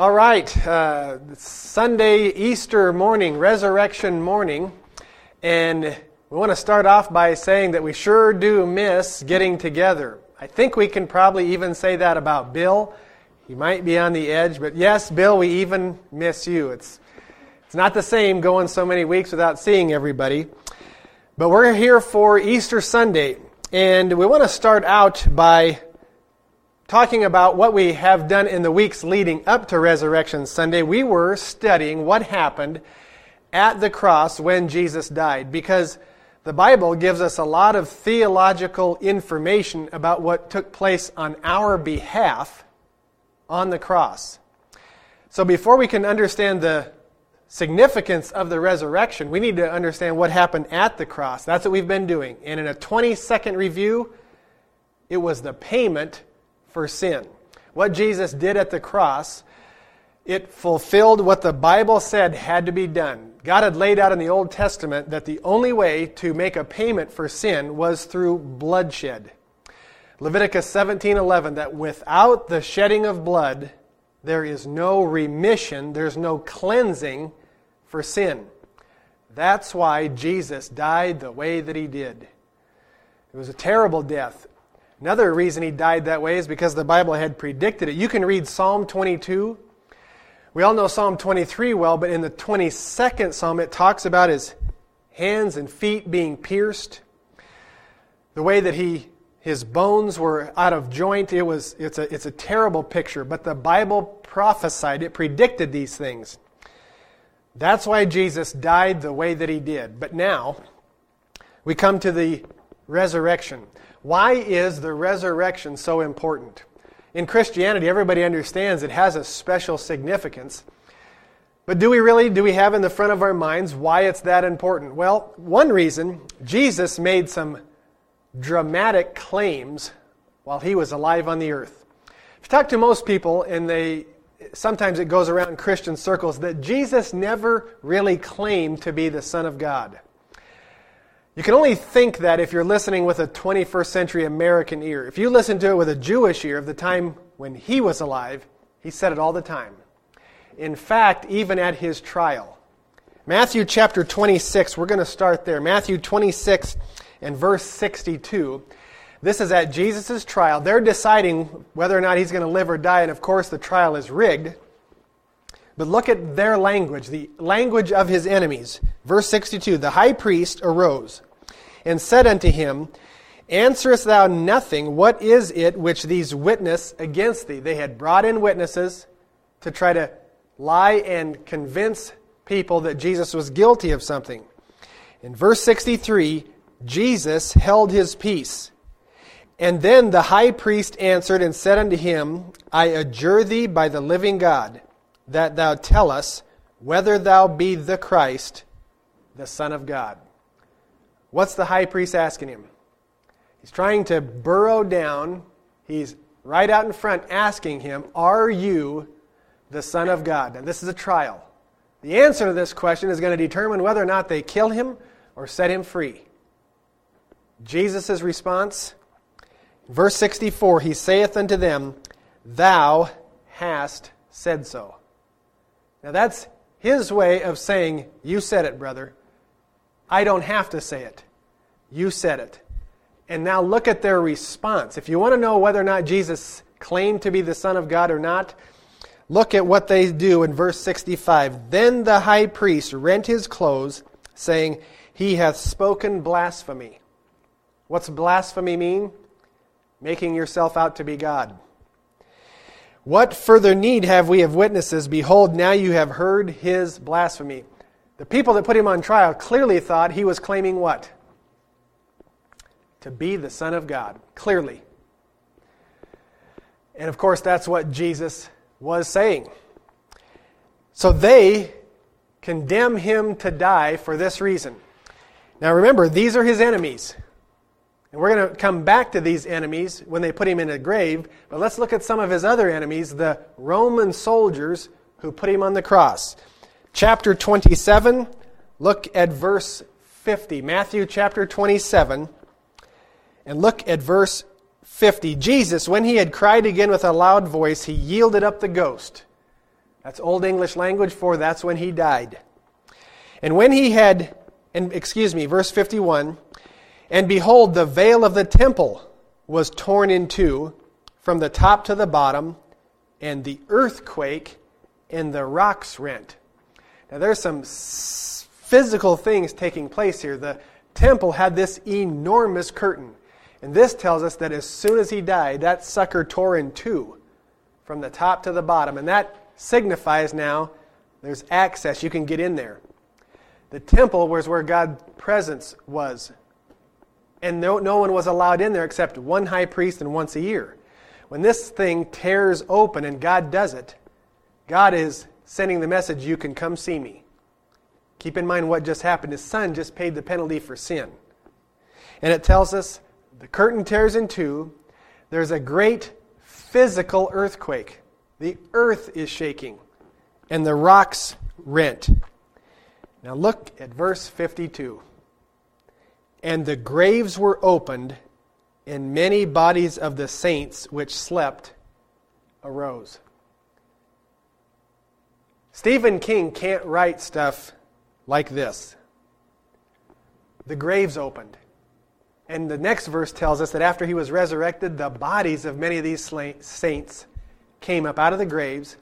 All right, uh, Sunday, Easter morning, resurrection morning. And we want to start off by saying that we sure do miss getting together. I think we can probably even say that about Bill. He might be on the edge, but yes, Bill, we even miss you. It's, it's not the same going so many weeks without seeing everybody. But we're here for Easter Sunday, and we want to start out by talking about what we have done in the weeks leading up to Resurrection Sunday, we were studying what happened at the cross when Jesus died because the Bible gives us a lot of theological information about what took place on our behalf on the cross. So before we can understand the significance of the resurrection, we need to understand what happened at the cross. That's what we've been doing. And in a 20 second review, it was the payment for sin. What Jesus did at the cross, it fulfilled what the Bible said had to be done. God had laid out in the Old Testament that the only way to make a payment for sin was through bloodshed. Leviticus 17:11 that without the shedding of blood there is no remission, there's no cleansing for sin. That's why Jesus died the way that he did. It was a terrible death. Another reason he died that way is because the Bible had predicted it. You can read Psalm 22. We all know Psalm 23 well, but in the 22nd Psalm, it talks about his hands and feet being pierced, the way that he his bones were out of joint. It was it's a it's a terrible picture, but the Bible prophesied it, predicted these things. That's why Jesus died the way that he did. But now we come to the resurrection. Why is the resurrection so important? In Christianity, everybody understands it has a special significance. But do we really, do we have in the front of our minds why it's that important? Well, one reason, Jesus made some dramatic claims while he was alive on the earth. If you talk to most people, and they sometimes it goes around Christian circles, that Jesus never really claimed to be the Son of God. You can only think that if you're listening with a 21st century American ear. If you listen to it with a Jewish ear of the time when he was alive, he said it all the time. In fact, even at his trial. Matthew chapter 26, we're going to start there. Matthew 26 and verse 62. This is at Jesus' trial. They're deciding whether or not he's going to live or die, and of course, the trial is rigged. But look at their language, the language of his enemies. Verse 62 The high priest arose and said unto him, Answerest thou nothing? What is it which these witness against thee? They had brought in witnesses to try to lie and convince people that Jesus was guilty of something. In verse 63, Jesus held his peace. And then the high priest answered and said unto him, I adjure thee by the living God, that thou tell us whether thou be the Christ, the Son of God. What's the high priest asking him? He's trying to burrow down. He's right out in front asking him, Are you the Son of God? Now, this is a trial. The answer to this question is going to determine whether or not they kill him or set him free. Jesus' response, verse 64 He saith unto them, Thou hast said so. Now that's his way of saying, You said it, brother. I don't have to say it. You said it. And now look at their response. If you want to know whether or not Jesus claimed to be the Son of God or not, look at what they do in verse 65. Then the high priest rent his clothes, saying, He hath spoken blasphemy. What's blasphemy mean? Making yourself out to be God. What further need have we of witnesses? Behold, now you have heard his blasphemy. The people that put him on trial clearly thought he was claiming what? To be the Son of God. Clearly. And of course, that's what Jesus was saying. So they condemn him to die for this reason. Now remember, these are his enemies. And we're going to come back to these enemies when they put him in a grave, but let's look at some of his other enemies, the Roman soldiers who put him on the cross chapter 27, look at verse 50. Matthew chapter 27, and look at verse 50. Jesus, when he had cried again with a loud voice, he yielded up the ghost. That's Old English language for that's when he died. And when he had, and excuse me, verse 51, and behold, the veil of the temple was torn in two from the top to the bottom, and the earthquake and the rocks rent. Now there's some physical things taking place here. The temple had this enormous curtain. And this tells us that as soon as he died, that sucker tore in two from the top to the bottom. And that signifies now there's access. You can get in there. The temple was where God's presence was. And no, no one was allowed in there except one high priest and once a year. When this thing tears open and God does it, God is sending the message, You can come see me. Keep in mind what just happened. His son just paid the penalty for sin. And it tells us the curtain tears in two. There's a great physical earthquake. The earth is shaking, and the rocks rent. Now look at verse 52. And the graves were opened, and many bodies of the saints which slept arose. Stephen King can't write stuff like this. The graves opened. And the next verse tells us that after he was resurrected, the bodies of many of these saints came up out of the graves.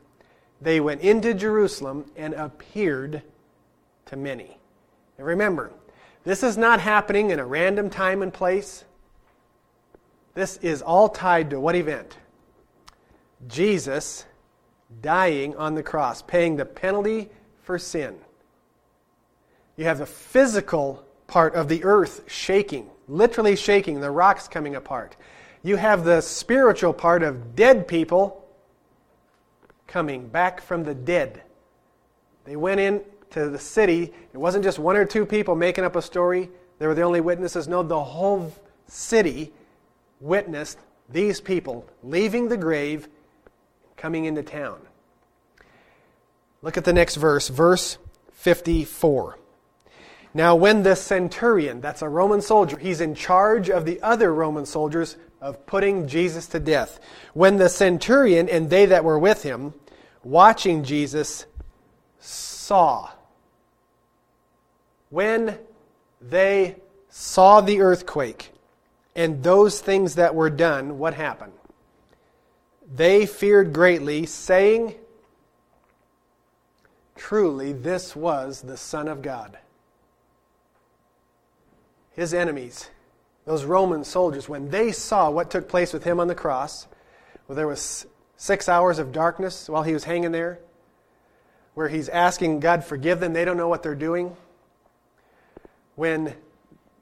They went into Jerusalem and appeared to many. And remember, this is not happening in a random time and place. This is all tied to what event? Jesus dying on the cross, paying the penalty for sin. You have the physical part of the earth shaking, literally shaking, the rocks coming apart. You have the spiritual part of dead people coming back from the dead. They went in to the city. It wasn't just one or two people making up a story. They were the only witnesses. No, the whole city witnessed these people leaving the grave, coming into town. Look at the next verse, verse 54. Now, when the centurion, that's a Roman soldier, he's in charge of the other Roman soldiers of putting Jesus to death. When the centurion and they that were with him, watching Jesus, saw. When they saw the earthquake and those things that were done, what happened? They feared greatly, saying, Truly, this was the Son of God his enemies, those Roman soldiers, when they saw what took place with him on the cross, where there was six hours of darkness while he was hanging there, where he's asking God forgive them, they don't know what they're doing. When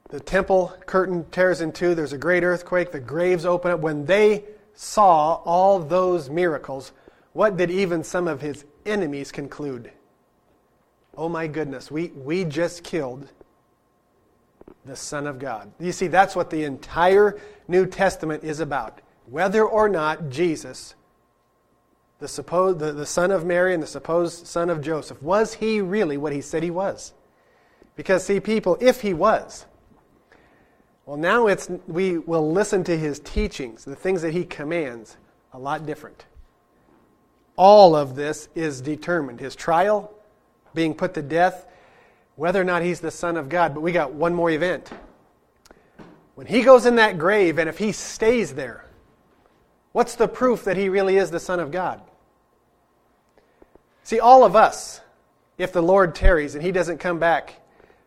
the temple curtain tears in two, there's a great earthquake, the graves open up. When they saw all those miracles, what did even some of his enemies conclude? Oh my goodness, we, we just killed the Son of God. You see, that's what the entire New Testament is about. Whether or not Jesus, the, supposed, the, the son of Mary and the supposed son of Joseph, was he really what he said he was? Because, see, people, if he was, well, now it's, we will listen to his teachings, the things that he commands, a lot different. All of this is determined. His trial, being put to death, whether or not he's the Son of God. But we got one more event. When he goes in that grave, and if he stays there, what's the proof that he really is the Son of God? See, all of us, if the Lord tarries and he doesn't come back,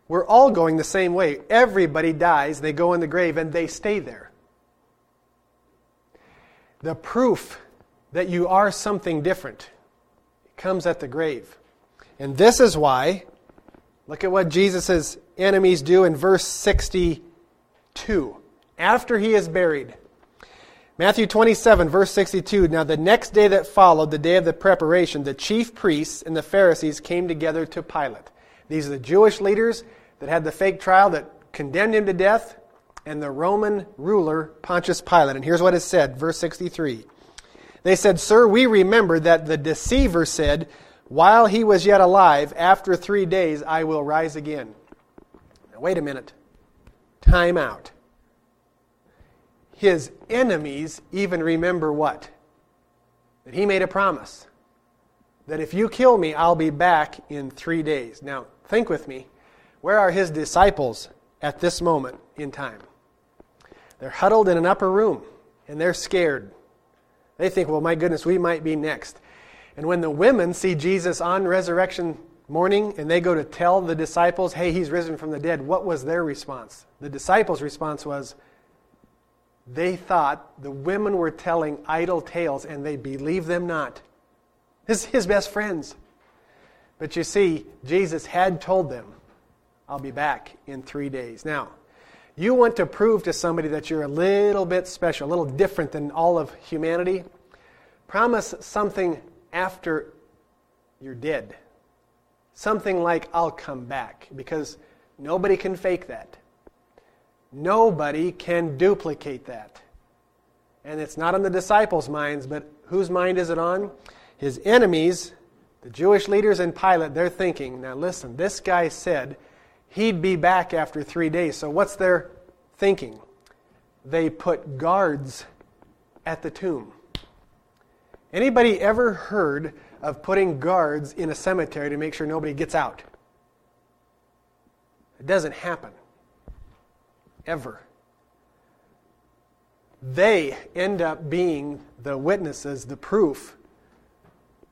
we're all going the same way. Everybody dies, they go in the grave, and they stay there. The proof that you are something different comes at the grave. And this is why Look at what Jesus' enemies do in verse 62. After he is buried. Matthew 27, verse 62. Now, the next day that followed, the day of the preparation, the chief priests and the Pharisees came together to Pilate. These are the Jewish leaders that had the fake trial that condemned him to death, and the Roman ruler, Pontius Pilate. And here's what it said, verse 63. They said, Sir, we remember that the deceiver said, while he was yet alive, after three days, I will rise again. Now, wait a minute. Time out. His enemies even remember what? That he made a promise that if you kill me, I'll be back in three days. Now, think with me. Where are his disciples at this moment in time? They're huddled in an upper room and they're scared. They think, well, my goodness, we might be next. And when the women see Jesus on resurrection morning and they go to tell the disciples, hey, he's risen from the dead, what was their response? The disciples' response was, they thought the women were telling idle tales and they believed them not. His, his best friends. But you see, Jesus had told them, I'll be back in three days. Now, you want to prove to somebody that you're a little bit special, a little different than all of humanity, promise something after you're dead. Something like, I'll come back, because nobody can fake that. Nobody can duplicate that. And it's not on the disciples' minds, but whose mind is it on? His enemies, the Jewish leaders and Pilate, they're thinking, now listen, this guy said, he'd be back after three days. So what's their thinking? They put guards at the tomb. Anybody ever heard of putting guards in a cemetery to make sure nobody gets out? It doesn't happen. Ever. They end up being the witnesses, the proof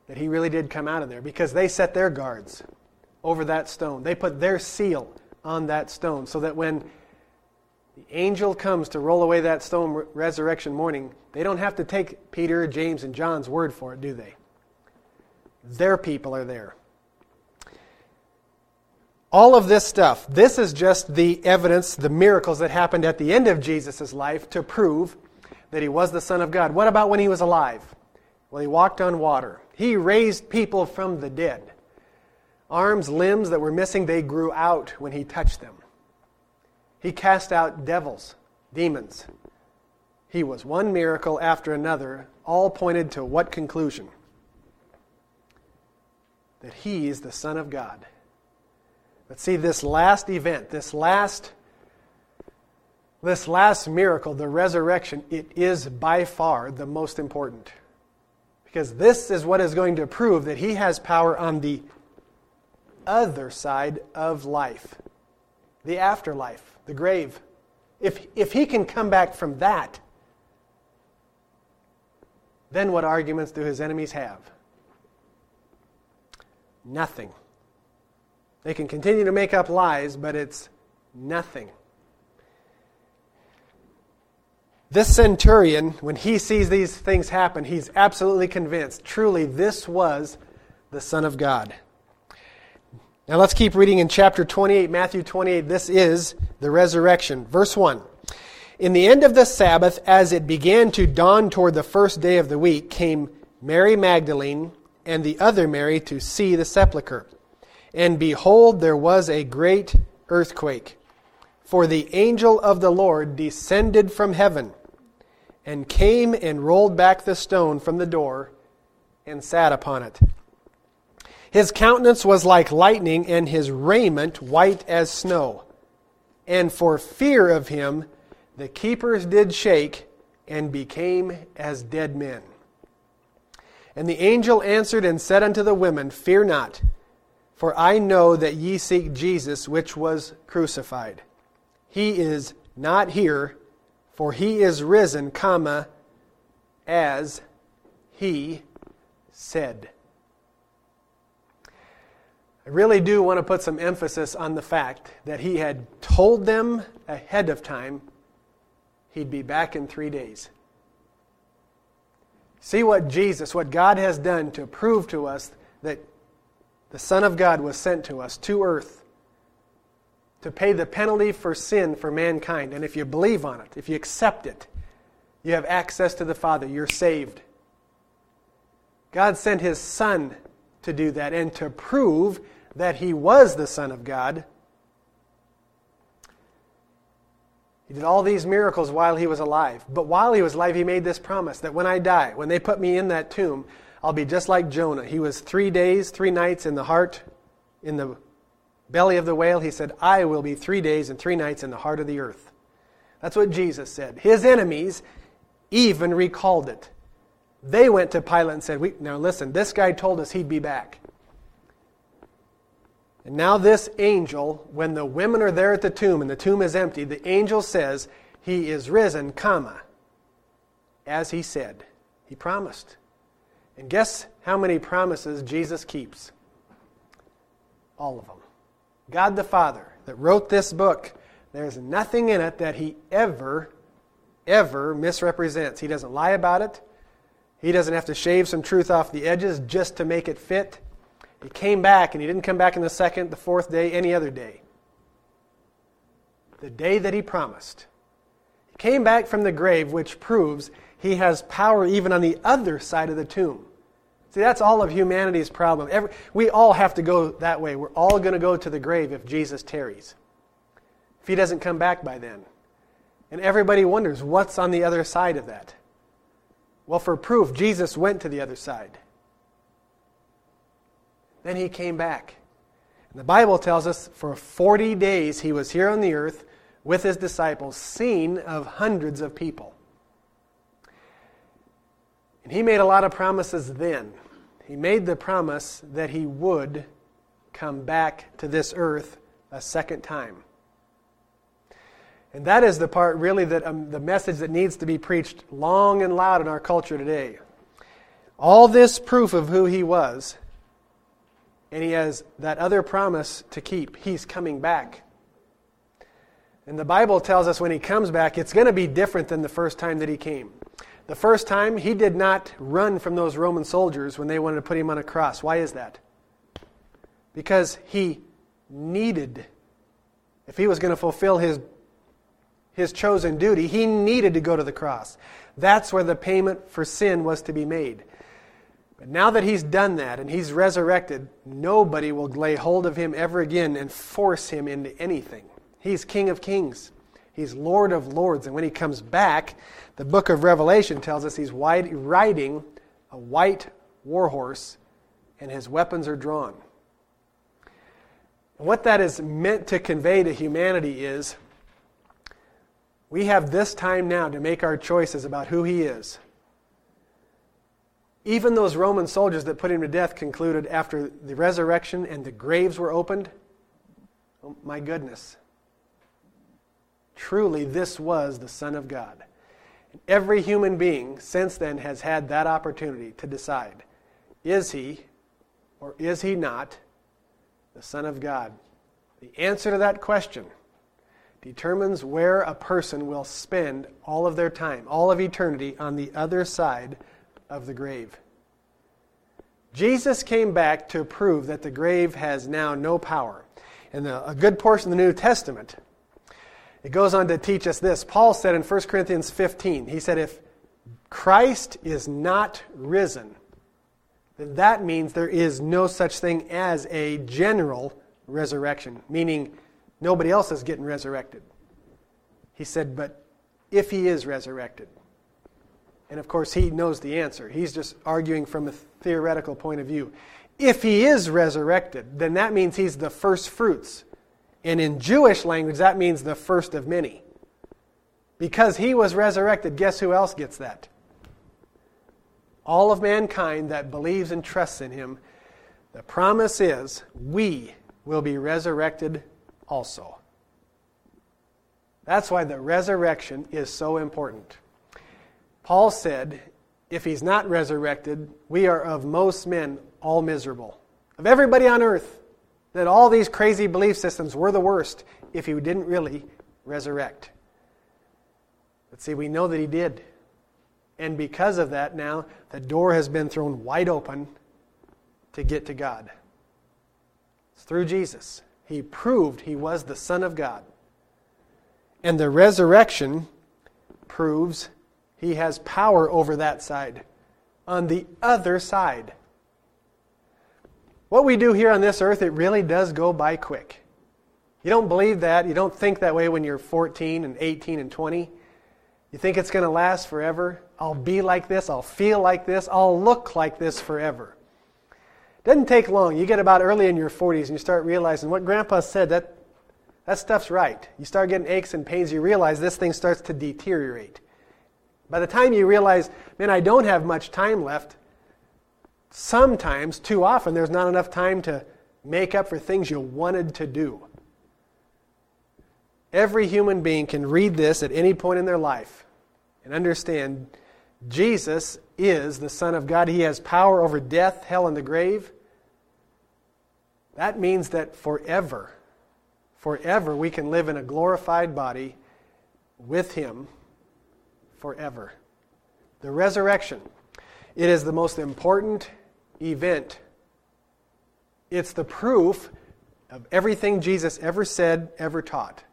that he really did come out of there because they set their guards over that stone. They put their seal on that stone so that when the angel comes to roll away that stone resurrection morning, they don't have to take Peter, James, and John's word for it, do they? Their people are there. All of this stuff, this is just the evidence, the miracles that happened at the end of Jesus' life to prove that he was the Son of God. What about when he was alive? Well, he walked on water. He raised people from the dead. Arms, limbs that were missing, they grew out when he touched them. He cast out devils, demons. He was one miracle after another, all pointed to what conclusion? That he is the Son of God. But see, this last event, this last this last miracle, the resurrection, it is by far the most important. Because this is what is going to prove that he has power on the other side of life, the afterlife, the grave. If, if he can come back from that, then what arguments do his enemies have? Nothing. They can continue to make up lies, but it's nothing. This centurion, when he sees these things happen, he's absolutely convinced truly this was the Son of God. Now let's keep reading in chapter 28, Matthew 28. This is the resurrection. Verse 1. In the end of the Sabbath, as it began to dawn toward the first day of the week, came Mary Magdalene and the other Mary to see the sepulchre. And behold, there was a great earthquake. For the angel of the Lord descended from heaven and came and rolled back the stone from the door and sat upon it. His countenance was like lightning, and his raiment white as snow. And for fear of him, the keepers did shake and became as dead men. And the angel answered and said unto the women, Fear not, for I know that ye seek Jesus, which was crucified. He is not here, for he is risen, comma, as he said. I really do want to put some emphasis on the fact that he had told them ahead of time he'd be back in three days. See what Jesus, what God has done to prove to us that the Son of God was sent to us to earth to pay the penalty for sin for mankind. And if you believe on it, if you accept it, you have access to the Father. You're saved. God sent His Son to do that and to prove that he was the Son of God. He did all these miracles while he was alive. But while he was alive, he made this promise that when I die, when they put me in that tomb, I'll be just like Jonah. He was three days, three nights in the heart, in the belly of the whale. He said, I will be three days and three nights in the heart of the earth. That's what Jesus said. His enemies even recalled it. They went to Pilate and said, Now listen, this guy told us he'd be back. And now, this angel, when the women are there at the tomb and the tomb is empty, the angel says, He is risen, comma, as he said. He promised. And guess how many promises Jesus keeps? All of them. God the Father that wrote this book, there's nothing in it that he ever, ever misrepresents. He doesn't lie about it. He doesn't have to shave some truth off the edges just to make it fit. He came back, and he didn't come back in the second, the fourth day, any other day. The day that he promised. He came back from the grave, which proves he has power even on the other side of the tomb. See, that's all of humanity's problem. Every, we all have to go that way. We're all going to go to the grave if Jesus tarries, if he doesn't come back by then. And everybody wonders what's on the other side of that. Well, for proof, Jesus went to the other side. Then he came back. And the Bible tells us for 40 days he was here on the earth with his disciples, seen of hundreds of people. And he made a lot of promises then. He made the promise that he would come back to this earth a second time. And that is the part, really, that um, the message that needs to be preached long and loud in our culture today. All this proof of who he was and he has that other promise to keep. He's coming back. And the Bible tells us when he comes back, it's going to be different than the first time that he came. The first time, he did not run from those Roman soldiers when they wanted to put him on a cross. Why is that? Because he needed, if he was going to fulfill his, his chosen duty, he needed to go to the cross. That's where the payment for sin was to be made. But now that he's done that and he's resurrected, nobody will lay hold of him ever again and force him into anything. He's King of Kings, he's Lord of Lords. And when he comes back, the book of Revelation tells us he's riding a white warhorse and his weapons are drawn. What that is meant to convey to humanity is we have this time now to make our choices about who he is even those Roman soldiers that put him to death concluded after the resurrection and the graves were opened, oh my goodness, truly this was the Son of God. And every human being since then has had that opportunity to decide is he or is he not the Son of God? The answer to that question determines where a person will spend all of their time, all of eternity, on the other side of the grave. Jesus came back to prove that the grave has now no power. In the, a good portion of the New Testament, it goes on to teach us this. Paul said in 1 Corinthians 15, he said, If Christ is not risen, then that means there is no such thing as a general resurrection, meaning nobody else is getting resurrected. He said, But if he is resurrected, and of course, he knows the answer. He's just arguing from a theoretical point of view. If he is resurrected, then that means he's the first fruits. And in Jewish language, that means the first of many. Because he was resurrected, guess who else gets that? All of mankind that believes and trusts in him. The promise is we will be resurrected also. That's why the resurrection is so important. Paul said, if he's not resurrected, we are of most men all miserable. Of everybody on earth, that all these crazy belief systems were the worst if he didn't really resurrect. But see, we know that he did. And because of that, now the door has been thrown wide open to get to God. It's through Jesus. He proved he was the Son of God. And the resurrection proves he has power over that side. On the other side. What we do here on this earth, it really does go by quick. You don't believe that. You don't think that way when you're 14 and 18 and 20. You think it's going to last forever. I'll be like this. I'll feel like this. I'll look like this forever. Doesn't take long. You get about early in your 40s and you start realizing what Grandpa said, that, that stuff's right. You start getting aches and pains. You realize this thing starts to deteriorate. By the time you realize, man, I don't have much time left, sometimes, too often, there's not enough time to make up for things you wanted to do. Every human being can read this at any point in their life and understand Jesus is the Son of God. He has power over death, hell, and the grave. That means that forever, forever, we can live in a glorified body with Him forever. The resurrection. It is the most important event. It's the proof of everything Jesus ever said, ever taught.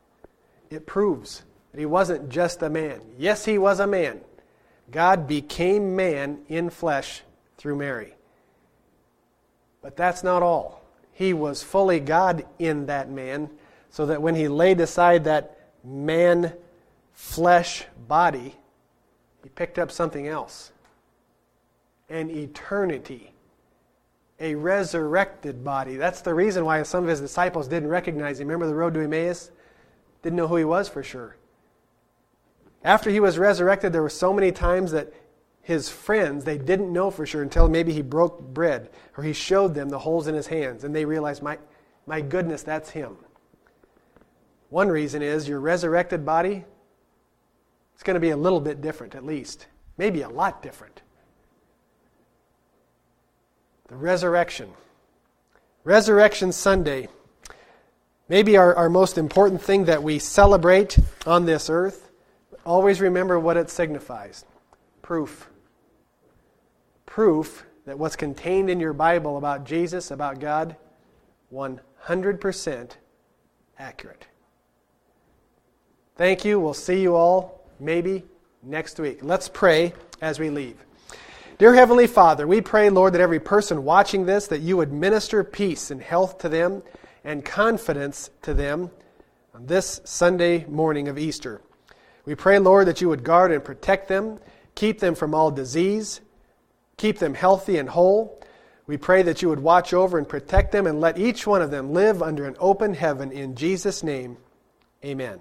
It proves that he wasn't just a man. Yes, he was a man. God became man in flesh through Mary. But that's not all. He was fully God in that man, so that when he laid aside that man flesh body, he picked up something else an eternity, a resurrected body. That's the reason why some of his disciples didn't recognize him. Remember the road to Emmaus? Didn't know who he was for sure. After he was resurrected, there were so many times that his friends, they didn't know for sure until maybe he broke bread or he showed them the holes in his hands and they realized, my, my goodness, that's him. One reason is your resurrected body, it's going to be a little bit different at least, maybe a lot different. The resurrection. Resurrection Sunday. Maybe our, our most important thing that we celebrate on this earth. Always remember what it signifies proof. Proof that what's contained in your Bible about Jesus, about God, 100% accurate. Thank you. We'll see you all maybe next week. Let's pray as we leave. Dear Heavenly Father, we pray, Lord, that every person watching this, that you would minister peace and health to them and confidence to them on this Sunday morning of Easter. We pray, Lord, that you would guard and protect them, keep them from all disease, keep them healthy and whole. We pray that you would watch over and protect them and let each one of them live under an open heaven in Jesus' name. Amen.